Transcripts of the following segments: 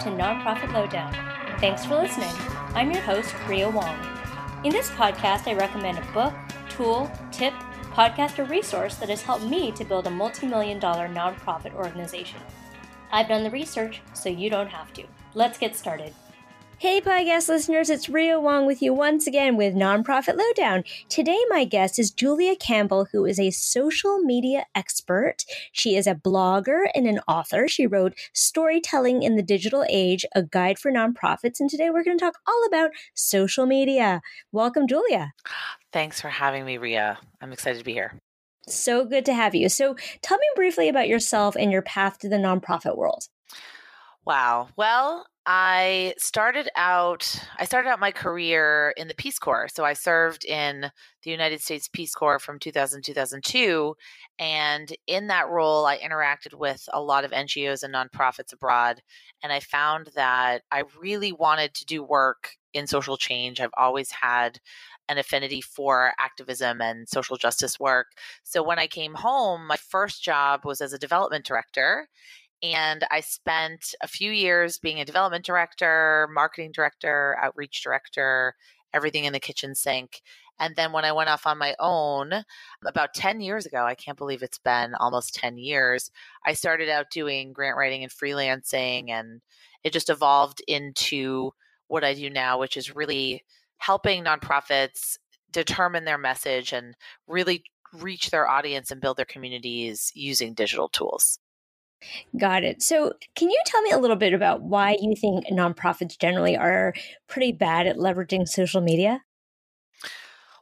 to Nonprofit Lowdown. Thanks for listening. I'm your host, Ria Wong. In this podcast, I recommend a book, tool, tip, podcast, or resource that has helped me to build a multi million dollar nonprofit organization. I've done the research, so you don't have to. Let's get started. Hey, podcast listeners, it's Ria Wong with you once again with Nonprofit Lowdown. Today, my guest is Julia Campbell, who is a social media expert. She is a blogger and an author. She wrote Storytelling in the Digital Age, a guide for nonprofits. And today, we're going to talk all about social media. Welcome, Julia. Thanks for having me, Ria. I'm excited to be here. So good to have you. So, tell me briefly about yourself and your path to the nonprofit world. Wow. Well, I started out I started out my career in the Peace Corps. So I served in the United States Peace Corps from 2000 2002 and in that role I interacted with a lot of NGOs and nonprofits abroad and I found that I really wanted to do work in social change. I've always had an affinity for activism and social justice work. So when I came home, my first job was as a development director and I spent a few years being a development director, marketing director, outreach director, everything in the kitchen sink. And then when I went off on my own about 10 years ago, I can't believe it's been almost 10 years, I started out doing grant writing and freelancing. And it just evolved into what I do now, which is really helping nonprofits determine their message and really reach their audience and build their communities using digital tools. Got it. So, can you tell me a little bit about why you think nonprofits generally are pretty bad at leveraging social media?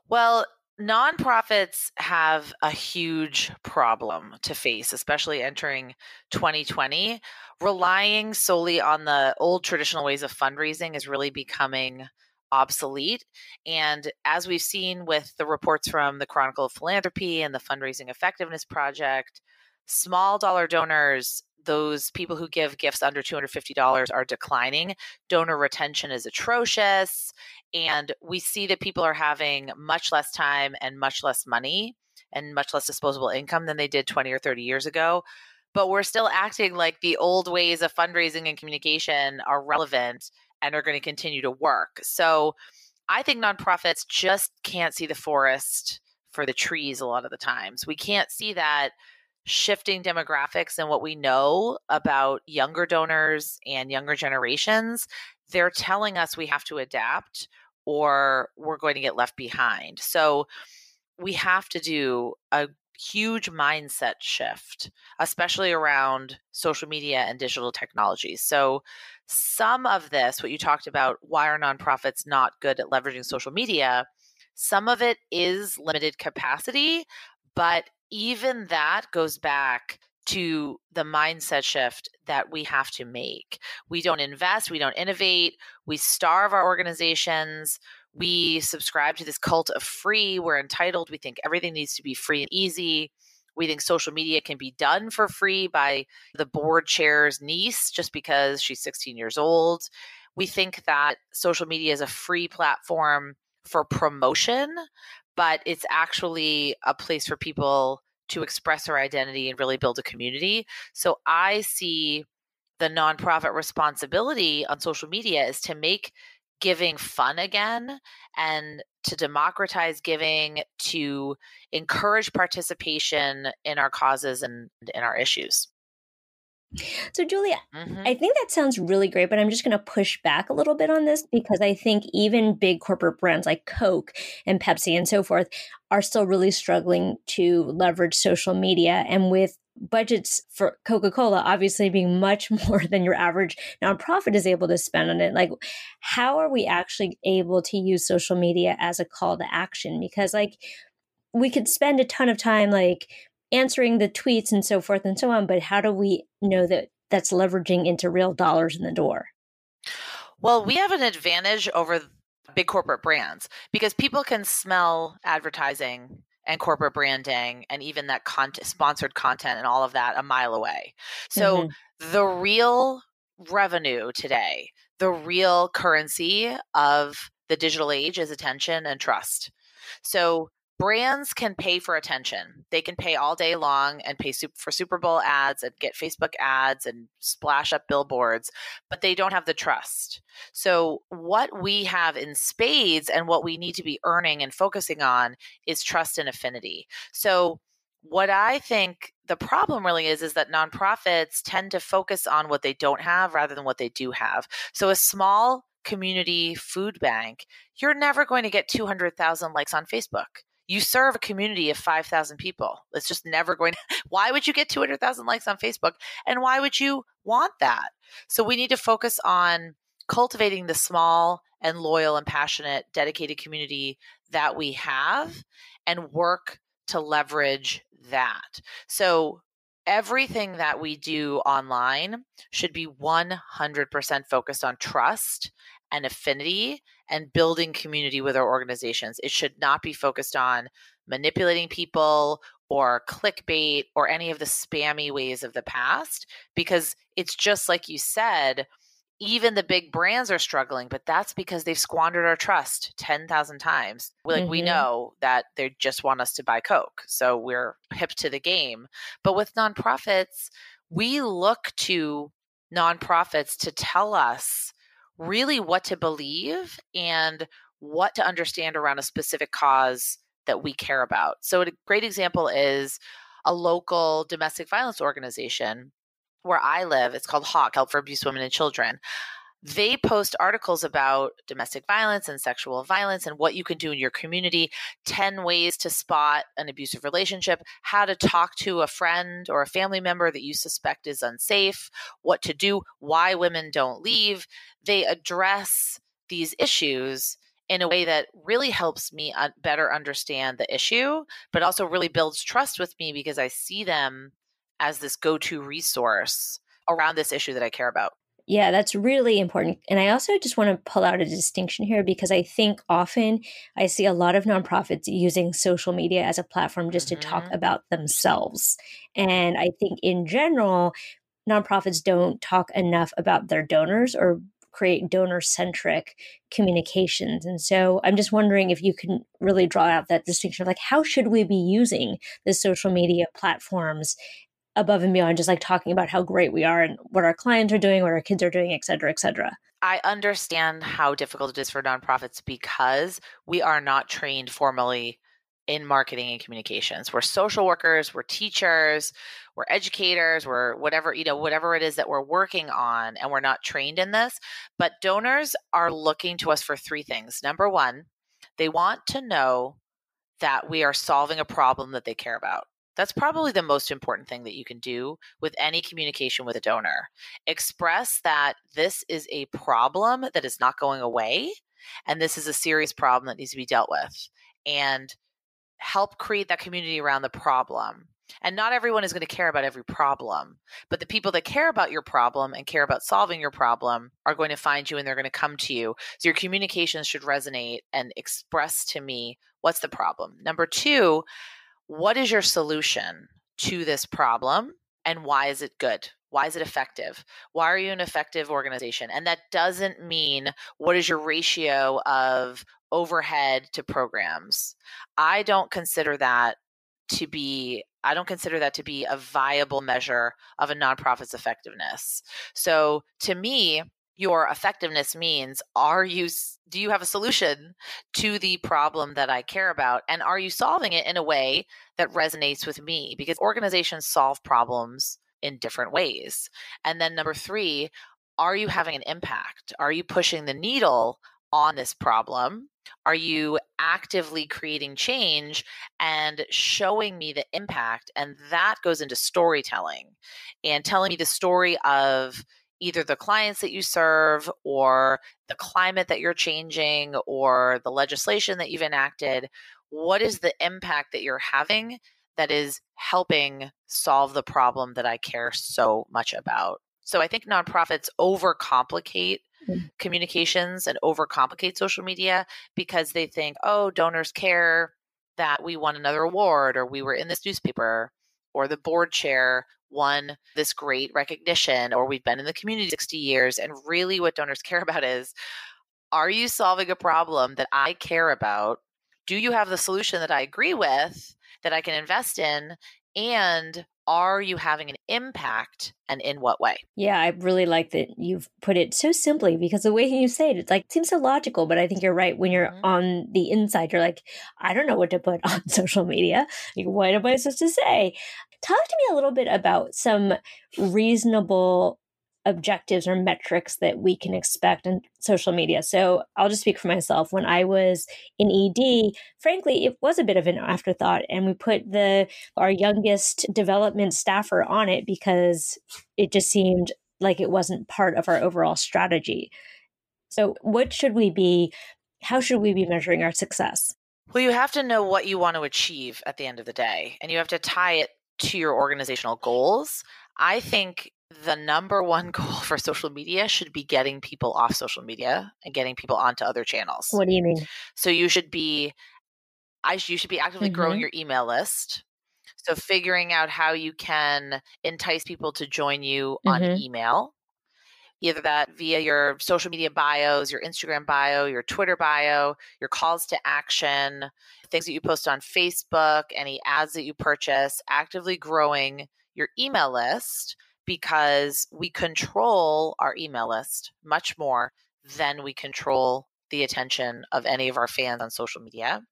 Well, nonprofits have a huge problem to face, especially entering 2020. Relying solely on the old traditional ways of fundraising is really becoming obsolete. And as we've seen with the reports from the Chronicle of Philanthropy and the Fundraising Effectiveness Project, small dollar donors those people who give gifts under $250 are declining. Donor retention is atrocious. And we see that people are having much less time and much less money and much less disposable income than they did 20 or 30 years ago. But we're still acting like the old ways of fundraising and communication are relevant and are going to continue to work. So I think nonprofits just can't see the forest for the trees a lot of the times. We can't see that shifting demographics and what we know about younger donors and younger generations, they're telling us we have to adapt or we're going to get left behind. So we have to do a huge mindset shift, especially around social media and digital technologies. So, some of this, what you talked about, why are nonprofits not good at leveraging social media? Some of it is limited capacity, but even that goes back to the mindset shift that we have to make. We don't invest, we don't innovate, we starve our organizations. We subscribe to this cult of free. We're entitled. We think everything needs to be free and easy. We think social media can be done for free by the board chair's niece just because she's 16 years old. We think that social media is a free platform for promotion, but it's actually a place for people to express their identity and really build a community. So I see the nonprofit responsibility on social media is to make giving fun again and to democratize giving, to encourage participation in our causes and in our issues. So, Julia, mm-hmm. I think that sounds really great, but I'm just going to push back a little bit on this because I think even big corporate brands like Coke and Pepsi and so forth are still really struggling to leverage social media. And with budgets for Coca Cola obviously being much more than your average nonprofit is able to spend on it, like, how are we actually able to use social media as a call to action? Because, like, we could spend a ton of time, like, answering the tweets and so forth and so on, but how do we know that that's leveraging into real dollars in the door? Well, we have an advantage over big corporate brands because people can smell advertising and corporate branding and even that content, sponsored content and all of that a mile away. So mm-hmm. the real revenue today, the real currency of the digital age is attention and trust. So brands can pay for attention. They can pay all day long and pay for Super Bowl ads and get Facebook ads and splash up billboards, but they don't have the trust. So, what we have in spades and what we need to be earning and focusing on is trust and affinity. So, what I think the problem really is is that nonprofits tend to focus on what they don't have rather than what they do have. So a small community food bank, you're never going to get 200,000 likes on Facebook. You serve a community of 5,000 people. It's just never going to. Why would you get 200,000 likes on Facebook? And why would you want that? So we need to focus on cultivating the small and loyal and passionate, dedicated community that we have and work to leverage that. So everything that we do online should be 100% focused on trust and affinity and building community with our organizations. It should not be focused on manipulating people or clickbait or any of the spammy ways of the past because it's just like you said even the big brands are struggling, but that's because they've squandered our trust 10,000 times. Like mm-hmm. we know that they just want us to buy Coke. So we're hip to the game. But with nonprofits, we look to nonprofits to tell us really what to believe and what to understand around a specific cause that we care about. So, a great example is a local domestic violence organization where I live. It's called HAWC, Help for Abuse Women and Children they post articles about domestic violence and sexual violence and what you can do in your community 10 ways to spot an abusive relationship how to talk to a friend or a family member that you suspect is unsafe what to do why women don't leave. They address these issues in a way that really helps me better understand the issue but also really builds trust with me because i see them as this go-to resource around this issue that i care about yeah, that's really important. And I also just want to pull out a distinction here because I think often I see a lot of nonprofits using social media as a platform just mm-hmm. to talk mm-hmm. about themselves. And I think in general, nonprofits don't talk enough about their donors or create donor centric communications. And so I'm just wondering if you can really draw out that distinction of like, how should we be using the social media platforms above and beyond just like talking about how great we are and what our clients are doing, what our kids are doing, et cetera, et cetera. I understand how difficult it is for nonprofits because we are not trained formally in marketing and communications. We're social workers, we're teachers, we're educators, we're whatever, you know, whatever it is that we're working on and we're not trained in this. But donors are looking to us for three things. Number 1, they want to know that we are solving a problem that they care about. That's probably the most important thing that you can do with any communication with a donor. Express that this is a problem that is not going away, and this is a serious problem that needs to be dealt with, and help create that community around the problem. And not everyone is going to care about every problem, but the people that care about your problem and care about solving your problem are going to find you and they're going to come to you. So your communications should resonate and express to me what's the problem. Number two, what is your solution to this problem and why is it good? Why is it effective? Why are you an effective organization? And that doesn't mean what is your ratio of overhead to programs. I don't consider that to be I don't consider that to be a viable measure of a nonprofit's effectiveness. So to me, your effectiveness means are you do you have a solution to the problem that I care about and are you solving it in a way that resonates with me because organizations solve problems in different ways. And then number 3, are you having an impact? Are you pushing the needle on this problem? Are you actively creating change and showing me the impact? And that goes into storytelling and telling me the story of either the clients that you serve or the climate that you're changing or the legislation that you've enacted what is the impact that you're having that is helping solve the problem that i care so much about so i think nonprofits overcomplicate mm. communications and overcomplicate social media because they think oh donors care that we won another award or we were in this newspaper or the board chair won this great recognition or we've been in the community 60 years and really what donors care about is are you solving a problem that i care about do you have the solution that I agree with that I can invest in? And are you having an impact and in what way? Yeah, I really like that you've put it so simply because the way you say it, it's like it seems so logical, but I think you're right. When you're mm-hmm. on the inside, you're like, I don't know what to put on social media. Like, what am I supposed to say? Talk to me a little bit about some reasonable objectives or metrics that we can expect in social media. So I'll just speak for myself. When I was in ED, frankly, it was a bit of an afterthought, and we put the our youngest development staffer on it because it just seemed like it wasn't part of our overall strategy. So, what should we be? How should we be measuring our success? Well, you have to know what you want to achieve at the end of the day, and you have to tie it to your organizational goals. I think the number one goal for social media should be getting people off social media and getting people onto other channels. What do you mean? So you should be I you should be actively mm-hmm. growing your email list. So figuring out how you can entice people to join you mm-hmm. on email. Either that via your social media bios, your Instagram bio, your Twitter bio, your calls to action, things that you post on Facebook, any ads that you purchase, actively growing your email list because we control our email list much more than we control the attention of any of our fans on social media.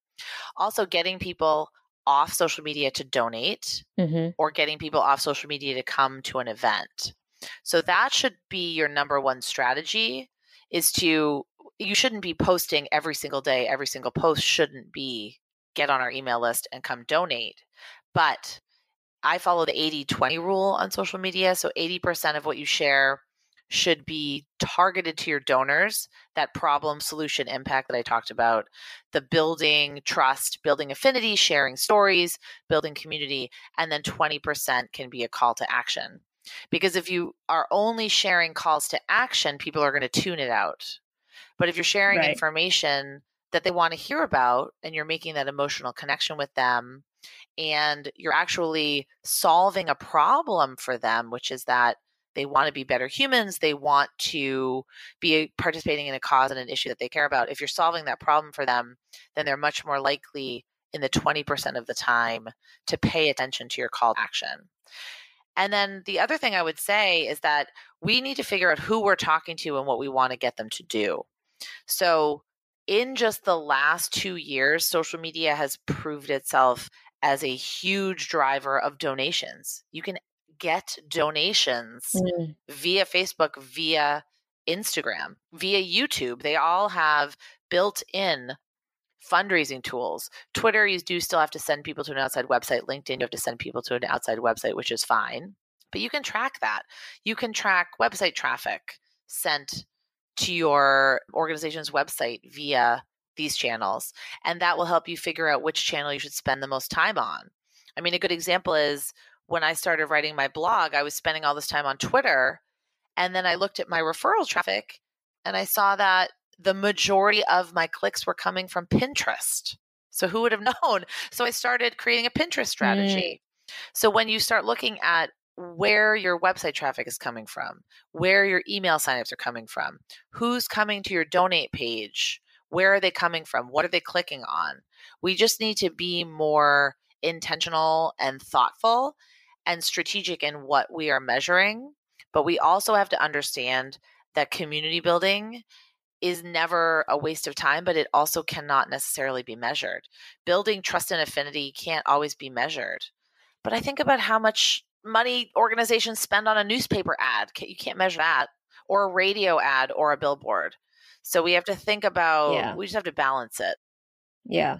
Also, getting people off social media to donate mm-hmm. or getting people off social media to come to an event. So that should be your number one strategy is to you shouldn't be posting every single day, every single post shouldn't be get on our email list and come donate. But I follow the 80 20 rule on social media. So 80% of what you share should be targeted to your donors, that problem solution impact that I talked about, the building trust, building affinity, sharing stories, building community, and then 20% can be a call to action. Because if you are only sharing calls to action, people are going to tune it out. But if you're sharing right. information that they want to hear about and you're making that emotional connection with them and you're actually solving a problem for them, which is that they want to be better humans. They want to be participating in a cause and an issue that they care about. If you're solving that problem for them, then they're much more likely in the 20% of the time to pay attention to your call to action. And then the other thing I would say is that we need to figure out who we're talking to and what we want to get them to do. So, in just the last two years, social media has proved itself as a huge driver of donations. You can get donations mm. via Facebook, via Instagram, via YouTube. They all have built in fundraising tools. Twitter, you do still have to send people to an outside website. LinkedIn, you have to send people to an outside website, which is fine. But you can track that. You can track website traffic sent to your organization's website via these channels. And that will help you figure out which channel you should spend the most time on. I mean, a good example is when I started writing my blog, I was spending all this time on Twitter. And then I looked at my referral traffic and I saw that the majority of my clicks were coming from Pinterest. So who would have known? So I started creating a Pinterest mm. strategy. Mm. So when you start looking at where your website traffic is coming from, where your email signups are coming from, who's coming to your donate page, where are they coming from? What are they clicking on? We just need to be more intentional and thoughtful and strategic in what we are measuring. But we also have to understand that community building is never a waste of time, but it also cannot necessarily be measured. Building trust and affinity can't always be measured. But I think about how much money organizations spend on a newspaper ad. You can't measure that, or a radio ad, or a billboard. So we have to think about, yeah. we just have to balance it. Yeah.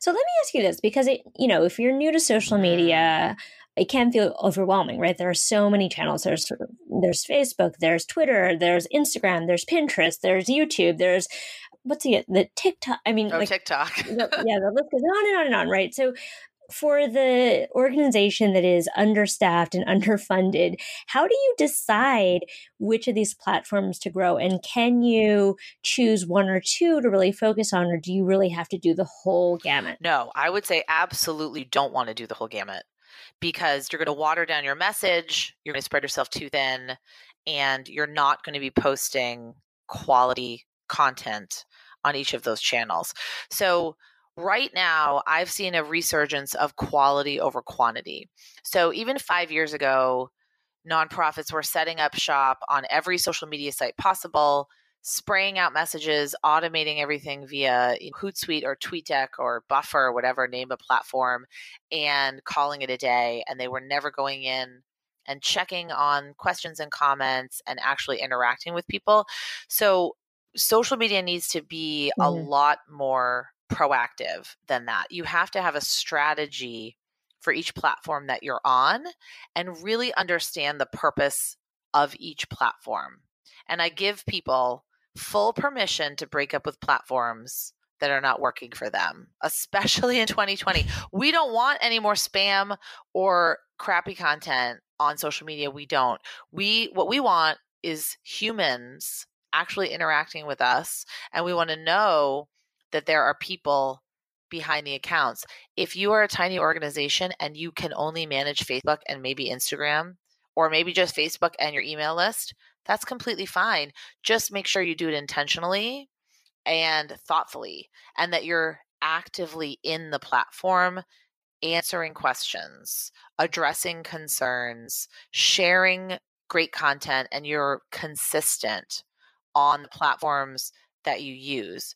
So let me ask you this because it, you know, if you're new to social mm-hmm. media, it can feel overwhelming, right? There are so many channels. There's there's Facebook, there's Twitter, there's Instagram, there's Pinterest, there's YouTube, there's what's the the TikTok. I mean, oh, like, TikTok. the, yeah, the list goes on and on and on, right? So for the organization that is understaffed and underfunded, how do you decide which of these platforms to grow? And can you choose one or two to really focus on, or do you really have to do the whole gamut? No, I would say absolutely don't want to do the whole gamut because you're going to water down your message, you're going to spread yourself too thin, and you're not going to be posting quality content on each of those channels. So, right now I've seen a resurgence of quality over quantity. So even five years ago, nonprofits were setting up shop on every social media site possible, spraying out messages, automating everything via Hootsuite or TweetDeck or Buffer or whatever, name a platform, and calling it a day. And they were never going in and checking on questions and comments and actually interacting with people. So social media needs to be mm-hmm. a lot more proactive than that. You have to have a strategy for each platform that you're on and really understand the purpose of each platform. And I give people full permission to break up with platforms that are not working for them, especially in 2020. We don't want any more spam or crappy content on social media. We don't. We what we want is humans actually interacting with us and we want to know that there are people behind the accounts. If you are a tiny organization and you can only manage Facebook and maybe Instagram, or maybe just Facebook and your email list, that's completely fine. Just make sure you do it intentionally and thoughtfully, and that you're actively in the platform answering questions, addressing concerns, sharing great content, and you're consistent on the platforms that you use.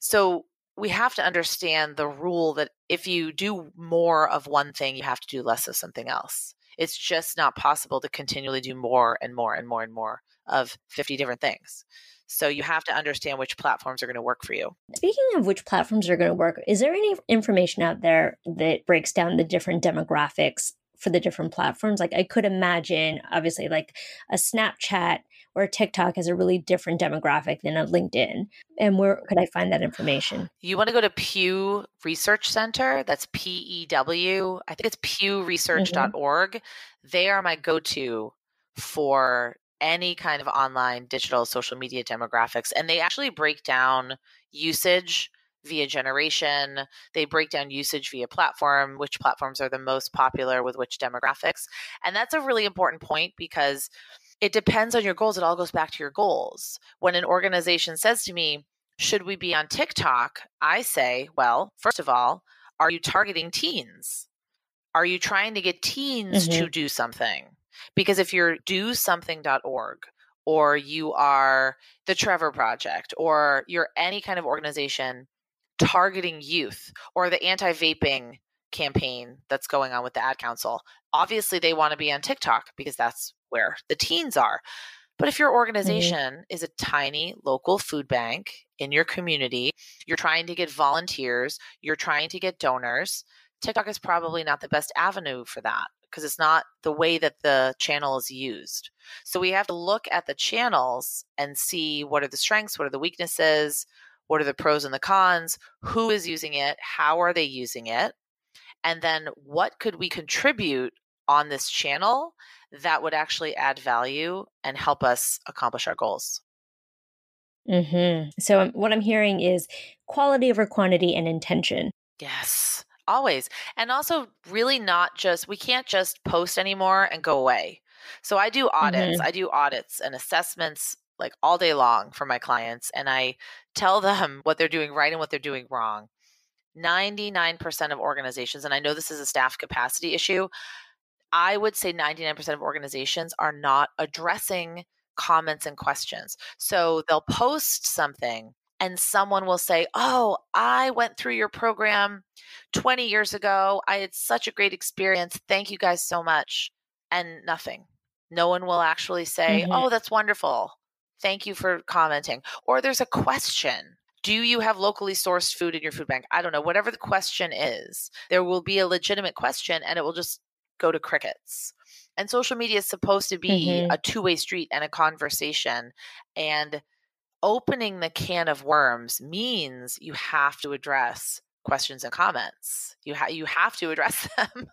So we have to understand the rule that if you do more of one thing, you have to do less of something else. It's just not possible to continually do more and more and more and more of 50 different things. So you have to understand which platforms are going to work for you. Speaking of which platforms are going to work, is there any information out there that breaks down the different demographics for the different platforms? Like I could imagine, obviously, like a Snapchat or TikTok has a really different demographic than a LinkedIn. And where could I find that information? You want to go to Pew Research Center. That's P E W. I think it's pewresearch.org. Mm-hmm. They are my go to for any kind of online digital social media demographics. And they actually break down usage via generation. They break down usage via platform, which platforms are the most popular with which demographics. And that's a really important point because it depends on your goals. It all goes back to your goals. When an organization says to me, should we be on TikTok? I say, well, first of all, are you targeting teens? Are you trying to get teens mm-hmm. to do something? Because if you're do-something.org or you are the Trevor Project or you're any kind of organization targeting youth or the anti vaping campaign that's going on with the ad council, obviously they want to be on TikTok because that's where the teens are. But if your mm-hmm. organization mm-hmm. is a tiny local food bank in your community, you're trying to get volunteers, you're trying to get donors, TikTok is probably not the best avenue for that because it's not the way that the channel is used. So we have to look at the channels and see what are the strengths, what are the weaknesses, what are the pros and the cons, who is using it, how are they using it, and then what could we contribute on this channel that would actually add value and help us accomplish our goals. Mm-hmm. So, um, what I'm hearing is quality over quantity and intention. Yes, always. And also, really not just, we can't just post anymore and go away. So, I do audits, mm-hmm. I do audits and assessments like all day long for my clients, and I tell them what they're doing right and what they're doing wrong. 99% of organizations, and I know this is a staff capacity issue, I would say 99% of organizations are not addressing comments and questions. So they'll post something and someone will say, Oh, I went through your program 20 years ago. I had such a great experience. Thank you guys so much. And nothing. No one will actually say, mm-hmm. Oh, that's wonderful. Thank you for commenting. Or there's a question. Do you have locally sourced food in your food bank? I don't know. Whatever the question is, there will be a legitimate question and it will just go to crickets. And social media is supposed to be mm-hmm. a two way street and a conversation. And opening the can of worms means you have to address questions and comments. You have you have to address them.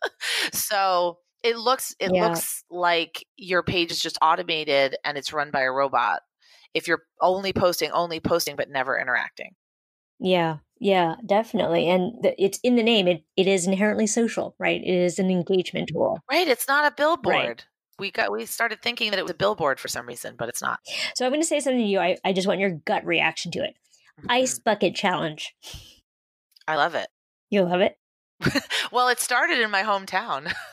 so it looks it yeah. looks like your page is just automated and it's run by a robot if you're only posting only posting but never interacting yeah yeah, definitely. And the, it's in the name. It it is inherently social, right? It is an engagement tool. Right. It's not a billboard. Right. We got we started thinking that it was a billboard for some reason, but it's not. So I'm going to say something to you. I, I just want your gut reaction to it. Mm-hmm. Ice bucket challenge. I love it. You love it? well, it started in my hometown.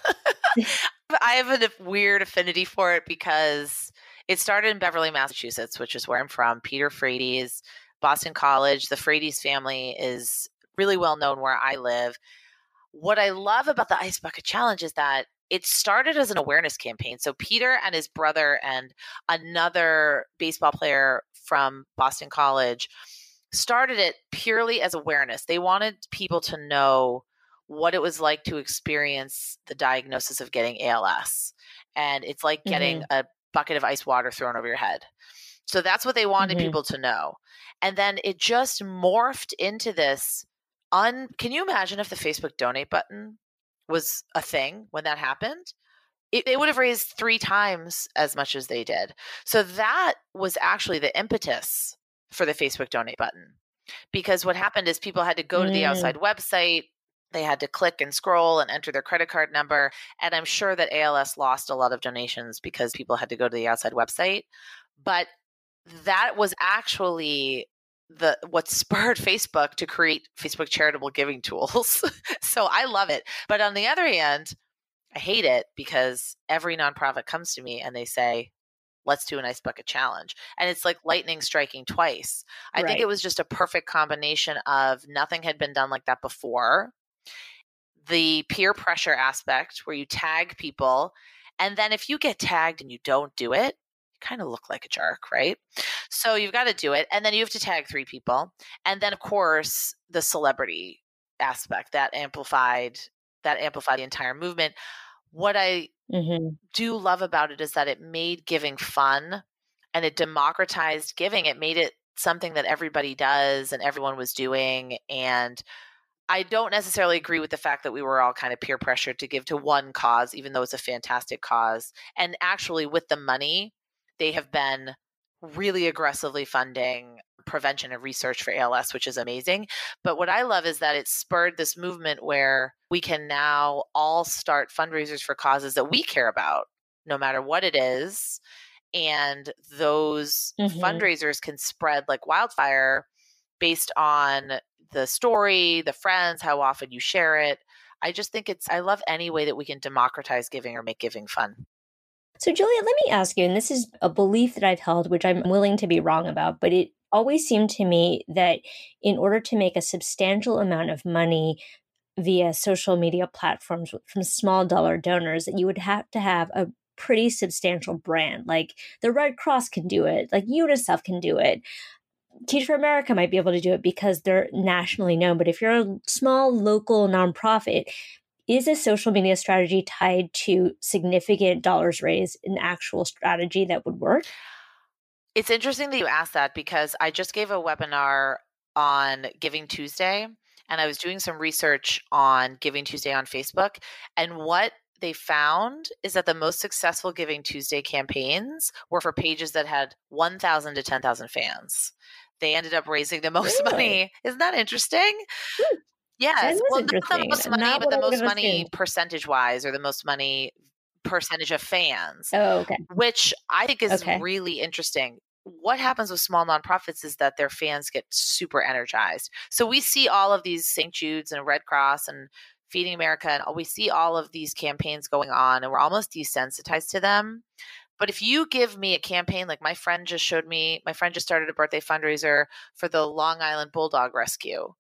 I have a weird affinity for it because it started in Beverly, Massachusetts, which is where I'm from. Peter Frates, Boston College. The Frates family is really well known where I live. What I love about the Ice Bucket Challenge is that it started as an awareness campaign. So Peter and his brother and another baseball player from Boston College started it purely as awareness. They wanted people to know what it was like to experience the diagnosis of getting ALS. And it's like getting mm-hmm. a bucket of ice water thrown over your head. So that's what they wanted mm-hmm. people to know. And then it just morphed into this un Can you imagine if the Facebook donate button was a thing when that happened? It, they would have raised three times as much as they did. So that was actually the impetus for the Facebook donate button. Because what happened is people had to go to the mm. outside website, they had to click and scroll and enter their credit card number. And I'm sure that ALS lost a lot of donations because people had to go to the outside website. But that was actually the what spurred Facebook to create Facebook charitable giving tools. so I love it. But on the other hand, I hate it because every nonprofit comes to me and they say, let's do an ice bucket challenge. And it's like lightning striking twice. I right. think it was just a perfect combination of nothing had been done like that before the peer pressure aspect where you tag people. And then if you get tagged and you don't do it, kind of look like a jerk, right? So you've got to do it. And then you have to tag three people. And then, of course, the celebrity aspect that amplified that amplified the entire movement. What I mm-hmm. do love about it is that it made giving fun and it democratized giving. It made it something that everybody does and everyone was doing. And I don't necessarily agree with the fact that we were all kind of peer pressured to give to one cause, even though it's a fantastic cause. And actually, with the money, they have been really aggressively funding prevention and research for ALS, which is amazing. But what I love is that it spurred this movement where we can now all start fundraisers for causes that we care about, no matter what it is. And those mm-hmm. fundraisers can spread like wildfire based on the story, the friends, how often you share it. I just think it's, I love any way that we can democratize giving or make giving fun. So, Julia, let me ask you, and this is a belief that I've held, which I'm willing to be wrong about, but it always seemed to me that in order to make a substantial amount of money via social media platforms from small dollar donors, that you would have to have a pretty substantial brand. Like the Red Cross can do it, like UNICEF can do it. Teach for America might be able to do it because they're nationally known. But if you're a small local nonprofit, is a social media strategy tied to significant dollars raised an actual strategy that would work? It's interesting that you asked that because I just gave a webinar on Giving Tuesday and I was doing some research on Giving Tuesday on Facebook. And what they found is that the most successful Giving Tuesday campaigns were for pages that had 1,000 to 10,000 fans. They ended up raising the most really? money. Isn't that interesting? Hmm. Yes. Well, not the most money, not but the most money percentage wise or the most money percentage of fans. Oh, okay. Which I think is okay. really interesting. What happens with small nonprofits is that their fans get super energized. So we see all of these St. Jude's and Red Cross and Feeding America, and we see all of these campaigns going on, and we're almost desensitized to them. But if you give me a campaign, like my friend just showed me, my friend just started a birthday fundraiser for the Long Island Bulldog Rescue.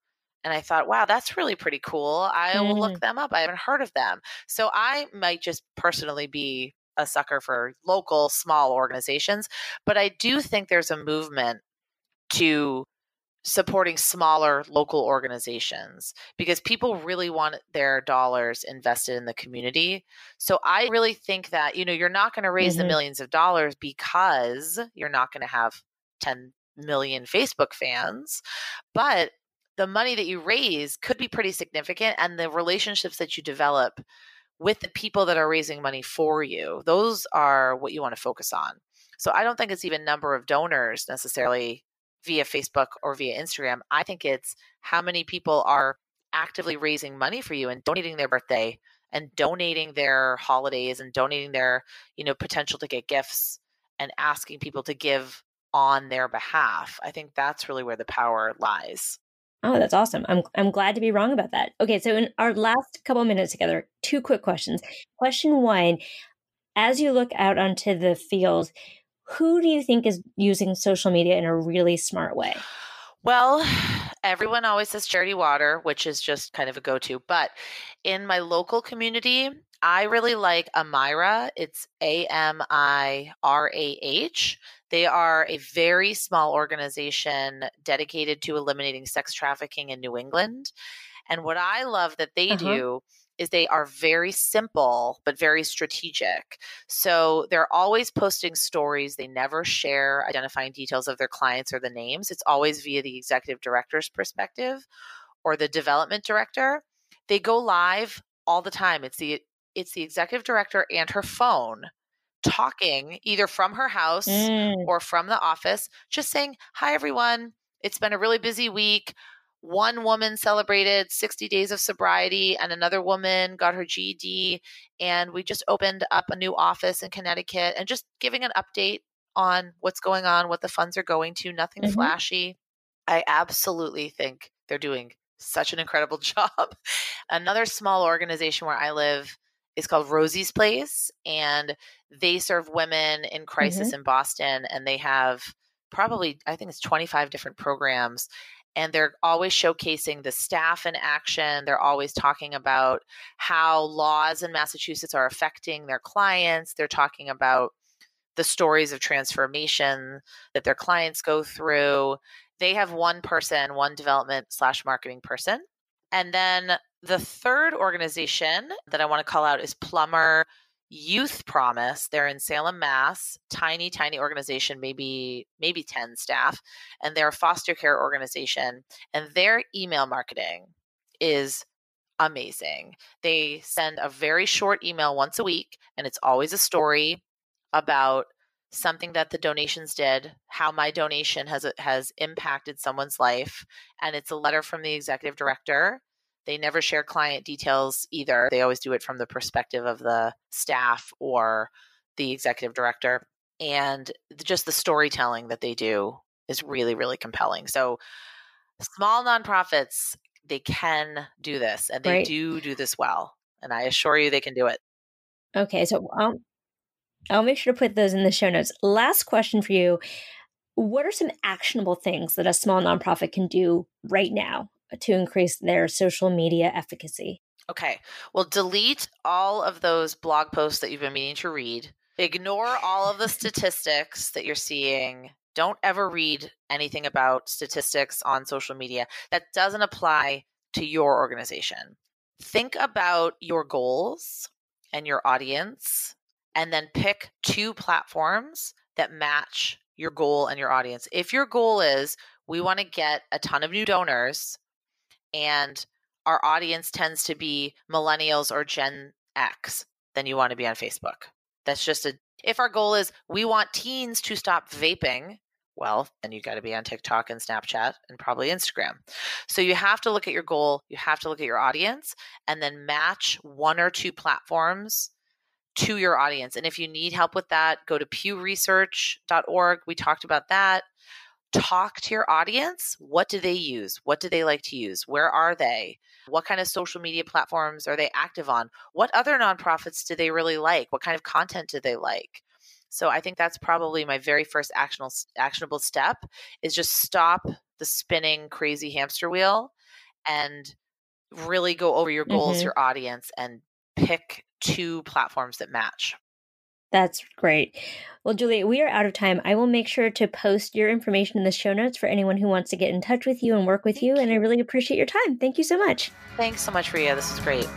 And I thought, wow, that's really pretty cool. I will look mm. them up. I haven't heard of them. So I might just personally be a sucker for local small organizations. But I do think there's a movement to supporting smaller local organizations because people really want their dollars invested in the community. So I really think that, you know, you're not going to raise mm-hmm. the millions of dollars because you're not going to have 10 million Facebook fans, but the money that you raise could be pretty significant and the relationships that you develop with the people that are raising money for you, those are what you want to focus on. So I don't think it's even number of donors necessarily via Facebook or via Instagram. I think it's how many people are actively raising money for you and donating their birthday and donating their holidays and donating their, you know, potential to get gifts and asking people to give on their behalf. I think that's really where the power lies. Oh, that's awesome. I'm I'm glad to be wrong about that. Okay, so in our last couple minutes together, two quick questions. Question 1, as you look out onto the field, who do you think is using social media in a really smart way? Well, everyone always says Charity Water, which is just kind of a go to. But in my local community, I really like Amirah. It's A M I R A H. They are a very small organization dedicated to eliminating sex trafficking in New England. And what I love that they uh-huh. do is they are very simple but very strategic. So they're always posting stories. They never share identifying details of their clients or the names. It's always via the executive director's perspective or the development director. They go live all the time. It's the it's the executive director and her phone talking either from her house mm. or from the office, just saying, Hi, everyone. It's been a really busy week one woman celebrated 60 days of sobriety and another woman got her GED and we just opened up a new office in Connecticut and just giving an update on what's going on, what the funds are going to, nothing mm-hmm. flashy. I absolutely think they're doing such an incredible job. Another small organization where I live is called Rosie's Place and they serve women in crisis mm-hmm. in Boston and they have probably I think it's 25 different programs and they're always showcasing the staff in action. They're always talking about how laws in Massachusetts are affecting their clients. They're talking about the stories of transformation that their clients go through. They have one person, one development slash marketing person. And then the third organization that I want to call out is Plummer Youth Promise. They're in Salem, Mass. Tiny, tiny organization, maybe maybe 10 staff, and they're a foster care organization. And their email marketing is amazing. They send a very short email once a week, and it's always a story about something that the donations did, how my donation has has impacted someone's life, and it's a letter from the executive director they never share client details either. They always do it from the perspective of the staff or the executive director. And just the storytelling that they do is really, really compelling. So, small nonprofits, they can do this and they right. do do this well. And I assure you they can do it. Okay. So, um, I'll make sure to put those in the show notes. Last question for you. What are some actionable things that a small nonprofit can do right now to increase their social media efficacy? Okay. Well, delete all of those blog posts that you've been meaning to read. Ignore all of the statistics that you're seeing. Don't ever read anything about statistics on social media. That doesn't apply to your organization. Think about your goals and your audience, and then pick two platforms that match your goal and your audience. If your goal is we want to get a ton of new donors, and our audience tends to be millennials or Gen X, then you want to be on Facebook. That's just a if our goal is we want teens to stop vaping, well, then you've got to be on TikTok and Snapchat and probably Instagram. So you have to look at your goal, you have to look at your audience and then match one or two platforms to your audience. And if you need help with that, go to pewresearch.org. We talked about that talk to your audience. What do they use? What do they like to use? Where are they? What kind of social media platforms are they active on? What other nonprofits do they really like? What kind of content do they like? So I think that's probably my very first actionable actionable step is just stop the spinning crazy hamster wheel and really go over your goals, mm-hmm. your audience and pick two platforms that match. That's great. Well, Julie, we are out of time. I will make sure to post your information in the show notes for anyone who wants to get in touch with you and work with you. And I really appreciate your time. Thank you so much. Thanks so much, Ria. This is great.